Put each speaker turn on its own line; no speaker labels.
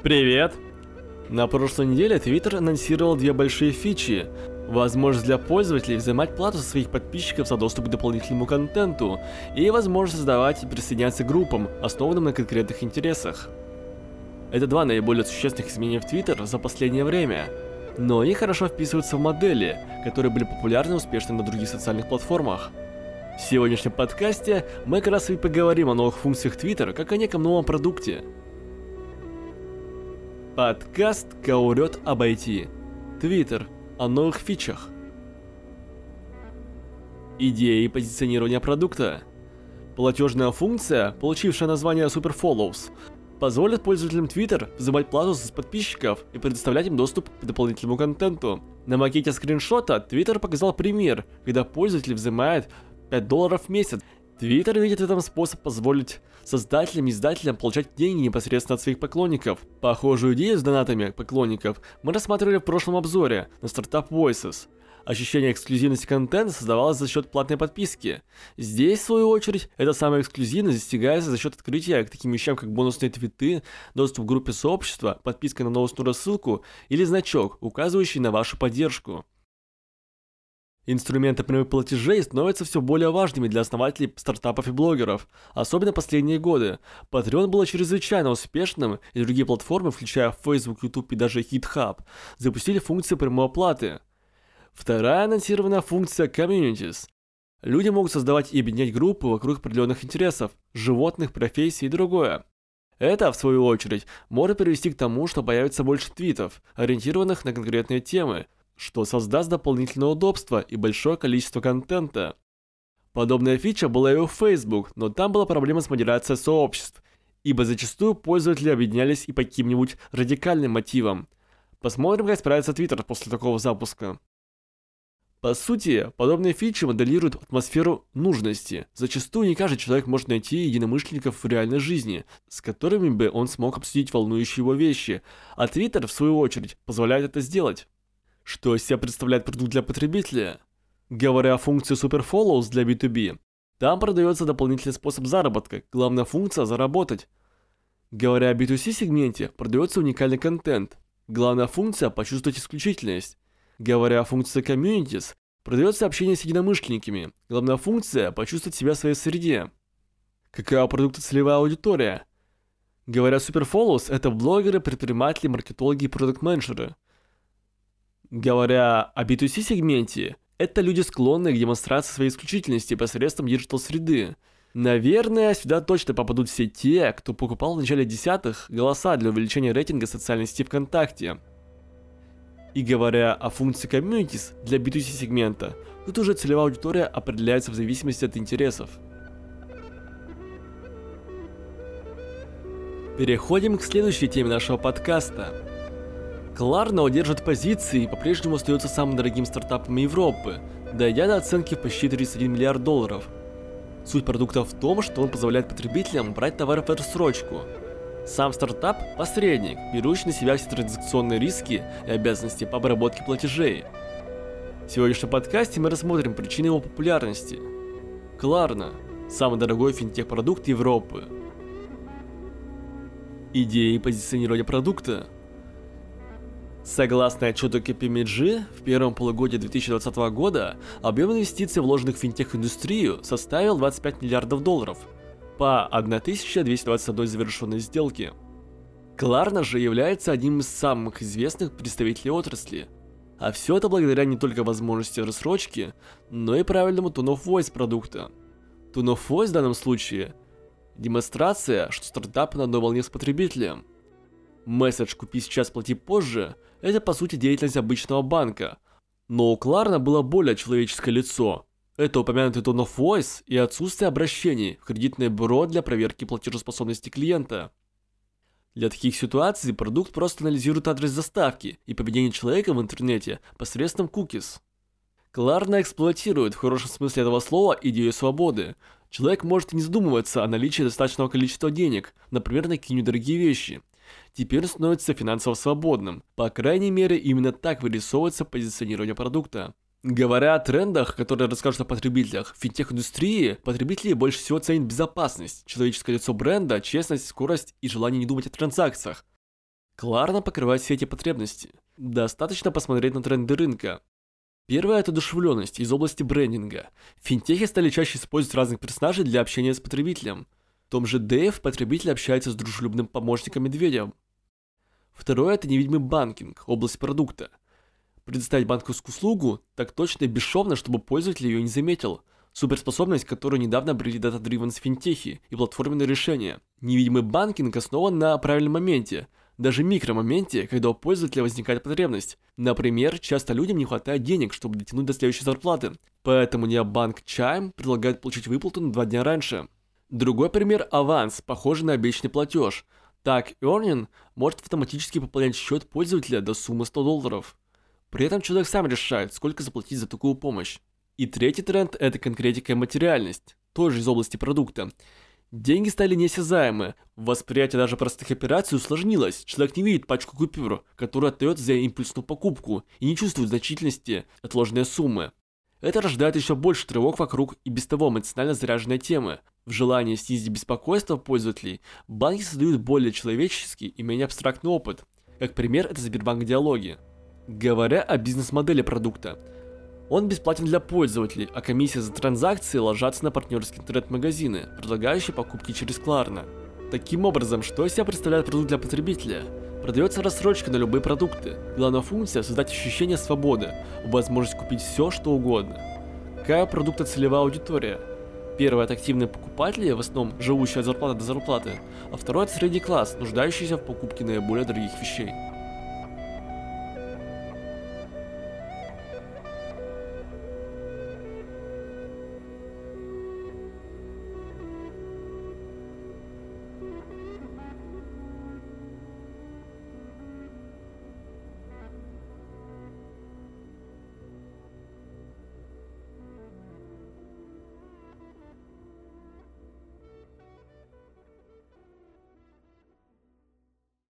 Привет! На прошлой неделе Twitter анонсировал две большие фичи. Возможность для пользователей взимать плату со своих подписчиков за доступ к дополнительному контенту и возможность создавать и присоединяться к группам, основанным на конкретных интересах. Это два наиболее существенных изменения в Twitter за последнее время, но они хорошо вписываются в модели, которые были популярны и успешны на других социальных платформах. В сегодняшнем подкасте мы как раз и поговорим о новых функциях Twitter как о неком новом продукте. Подкаст «Каурет об IT». Twitter о новых фичах. Идеи позиционирования продукта. Платежная функция, получившая название Super Follows, позволит пользователям Twitter взимать плату с подписчиков и предоставлять им доступ к дополнительному контенту. На макете скриншота Twitter показал пример, когда пользователь взимает 5 долларов в месяц. Твиттер видит в этом способ позволить создателям и издателям получать деньги непосредственно от своих поклонников. Похожую идею с донатами поклонников мы рассматривали в прошлом обзоре на Startup Voices. Ощущение эксклюзивности контента создавалось за счет платной подписки. Здесь, в свою очередь, эта самая эксклюзивность достигается за счет открытия к таким вещам, как бонусные твиты, доступ к группе сообщества, подписка на новостную рассылку или значок, указывающий на вашу поддержку. Инструменты прямых платежей становятся все более важными для основателей стартапов и блогеров, особенно последние годы. Patreon был чрезвычайно успешным, и другие платформы, включая Facebook, YouTube и даже GitHub, запустили функцию прямой оплаты. Вторая анонсированная функция Communities. Люди могут создавать и объединять группы вокруг определенных интересов, животных, профессий и другое. Это, в свою очередь, может привести к тому, что появится больше твитов, ориентированных на конкретные темы – что создаст дополнительное удобство и большое количество контента. Подобная фича была и у Facebook, но там была проблема с модерацией сообществ, ибо зачастую пользователи объединялись и по каким-нибудь радикальным мотивам. Посмотрим, как справится Twitter после такого запуска. По сути, подобные фичи моделируют атмосферу нужности. Зачастую не каждый человек может найти единомышленников в реальной жизни, с которыми бы он смог обсудить волнующие его вещи, а Twitter, в свою очередь, позволяет это сделать. Что из себя представляет продукт для потребителя? Говоря о функции Superfollows для B2B, там продается дополнительный способ заработка, главная функция – заработать. Говоря о B2C сегменте, продается уникальный контент, главная функция – почувствовать исключительность. Говоря о функции Communities, продается общение с единомышленниками, главная функция – почувствовать себя в своей среде. Какая у продукта целевая аудитория? Говоря о Superfollows, это блогеры, предприниматели, маркетологи и продукт-менеджеры – Говоря о B2C сегменте, это люди склонные к демонстрации своей исключительности посредством диджитал-среды. Наверное, сюда точно попадут все те, кто покупал в начале десятых голоса для увеличения рейтинга социальной сети ВКонтакте. И говоря о функции Communities для B2C сегмента, тут уже целевая аудитория определяется в зависимости от интересов. Переходим к следующей теме нашего подкаста. Кларна удержит позиции и по-прежнему остается самым дорогим стартапом Европы, дойдя до оценки в почти 31 миллиард долларов. Суть продукта в том, что он позволяет потребителям брать товары в рассрочку. Сам стартап – посредник, берущий на себя все транзакционные риски и обязанности по обработке платежей. В сегодняшнем подкасте мы рассмотрим причины его популярности. Кларна – самый дорогой финтех-продукт Европы. Идеи позиционирования продукта – Согласно отчету KPMG, в первом полугодии 2020 года объем инвестиций, вложенных в финтех-индустрию, составил 25 миллиардов долларов по 1221 завершенной сделке. Кларна же является одним из самых известных представителей отрасли. А все это благодаря не только возможности рассрочки, но и правильному tone of voice продукта. Tone of voice в данном случае – демонстрация, что стартап на одной волне с потребителем. Месседж «Купи сейчас, плати позже» Это по сути деятельность обычного банка. Но у Кларна было более человеческое лицо. Это упомянутый tone of voice и отсутствие обращений в кредитное бюро для проверки платежеспособности клиента. Для таких ситуаций продукт просто анализирует адрес доставки и поведение человека в интернете посредством cookies. Кларна эксплуатирует в хорошем смысле этого слова идею свободы. Человек может не задумываться о наличии достаточного количества денег, например, на какие-нибудь дорогие вещи – теперь становится финансово свободным. По крайней мере, именно так вырисовывается позиционирование продукта. Говоря о трендах, которые расскажут о потребителях, в финтех-индустрии потребители больше всего ценят безопасность, человеческое лицо бренда, честность, скорость и желание не думать о транзакциях. Кларна покрывает все эти потребности. Достаточно посмотреть на тренды рынка. Первое – это душевленность из области брендинга. Финтехи стали чаще использовать разных персонажей для общения с потребителем. Том же Дэйв потребитель общается с дружелюбным помощником медведем. Второе – это невидимый банкинг, область продукта. Предоставить банковскую услугу так точно и бесшовно, чтобы пользователь ее не заметил. Суперспособность, которую недавно обрели Data-Driven финтехи и платформенные решения. Невидимый банкинг основан на правильном моменте – даже микромоменте, когда у пользователя возникает потребность. Например, часто людям не хватает денег, чтобы дотянуть до следующей зарплаты. Поэтому Необанк Chime предлагает получить выплату на два дня раньше. Другой пример – аванс, похожий на обещанный платеж. Так, Earning может автоматически пополнять счет пользователя до суммы 100 долларов. При этом человек сам решает, сколько заплатить за такую помощь. И третий тренд – это конкретика и материальность, тоже из области продукта. Деньги стали неосязаемы. Восприятие даже простых операций усложнилось. Человек не видит пачку купюр, которую отдает за импульсную покупку, и не чувствует значительности отложенной суммы. Это рождает еще больше тревог вокруг и без того эмоционально заряженной темы. В желании снизить беспокойство пользователей, банки создают более человеческий и менее абстрактный опыт. Как пример, это Сбербанк Диалоги. Говоря о бизнес-модели продукта, он бесплатен для пользователей, а комиссия за транзакции ложатся на партнерские интернет-магазины, предлагающие покупки через Кларна. Таким образом, что из себя представляет продукт для потребителя? Продается рассрочка на любые продукты. Главная функция – создать ощущение свободы, возможность купить все, что угодно. Какая продукта целевая аудитория? Первое – это активные покупатели, в основном живущие от зарплаты до зарплаты, а второе – это средний класс, нуждающийся в покупке наиболее дорогих вещей.